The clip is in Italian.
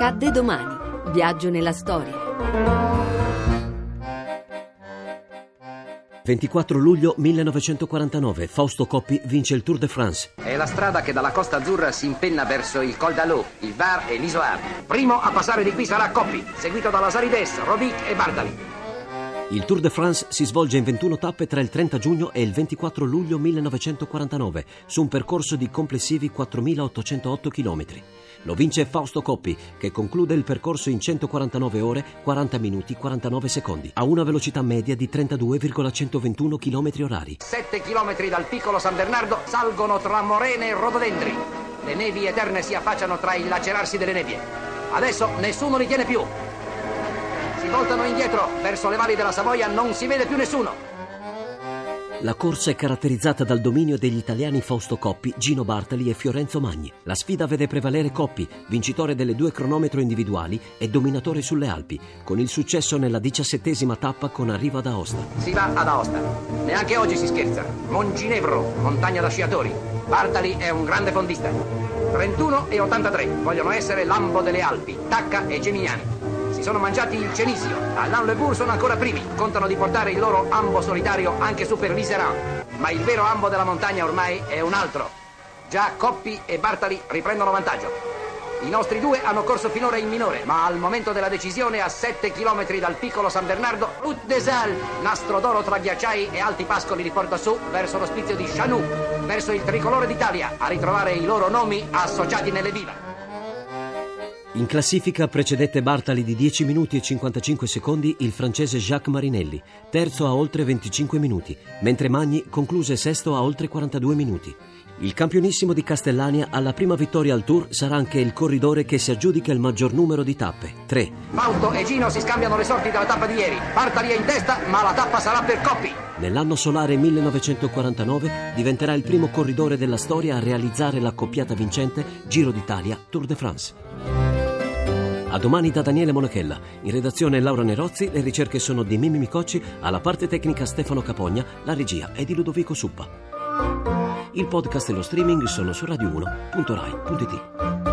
Accadde domani. Viaggio nella storia. 24 luglio 1949, Fausto Coppi vince il Tour de France. È la strada che dalla Costa Azzurra si impenna verso il Col d'Alò, il Var e l'Isoar. Primo a passare di qui sarà Coppi, seguito da Lasarides, Robic e Bartali. Il Tour de France si svolge in 21 tappe tra il 30 giugno e il 24 luglio 1949, su un percorso di complessivi 4.808 km. Lo vince Fausto Coppi, che conclude il percorso in 149 ore, 40 minuti, 49 secondi, a una velocità media di 32,121 km orari. 7 km dal piccolo San Bernardo salgono tra morene e rododendri. Le nevi eterne si affacciano tra il lacerarsi delle nebbie. Adesso nessuno li tiene più. Si voltano indietro, verso le valli della Savoia non si vede più nessuno. La corsa è caratterizzata dal dominio degli italiani Fausto Coppi, Gino Bartali e Fiorenzo Magni. La sfida vede prevalere Coppi, vincitore delle due cronometro individuali e dominatore sulle Alpi, con il successo nella diciassettesima tappa con arrivo ad Aosta. Si va ad Aosta. Neanche oggi si scherza. Monginevro, montagna da sciatori. Bartali è un grande fondista. 31 e 83 vogliono essere Lambo delle Alpi, Tacca e Geminiani. Sono mangiati il cenisio. Alain Le Bourg sono ancora primi. Contano di portare il loro ambo solitario anche su per l'Iseran. Ma il vero ambo della montagna ormai è un altro. Già Coppi e Bartali riprendono vantaggio. I nostri due hanno corso finora in minore, ma al momento della decisione, a 7 km dal piccolo San Bernardo, Route des Alpes, nastro d'oro tra ghiacciai e alti pascoli li porta su verso l'ospizio di Chanou, verso il tricolore d'Italia, a ritrovare i loro nomi associati nelle viva. In classifica precedette Bartali di 10 minuti e 55 secondi il francese Jacques Marinelli, terzo a oltre 25 minuti, mentre Magni concluse sesto a oltre 42 minuti. Il campionissimo di Castellania alla prima vittoria al Tour sarà anche il corridore che si aggiudica il maggior numero di tappe, 3. Fausto e Gino si scambiano le sorti della tappa di ieri. Bartali è in testa, ma la tappa sarà per Coppi. Nell'anno solare 1949 diventerà il primo corridore della storia a realizzare l'accoppiata vincente Giro d'Italia Tour de France. A domani da Daniele Monachella. In redazione Laura Nerozzi, le ricerche sono di Mimi Micocci, alla parte tecnica Stefano Capogna, la regia è di Ludovico Suppa. Il podcast e lo streaming sono su radio1.rai.it.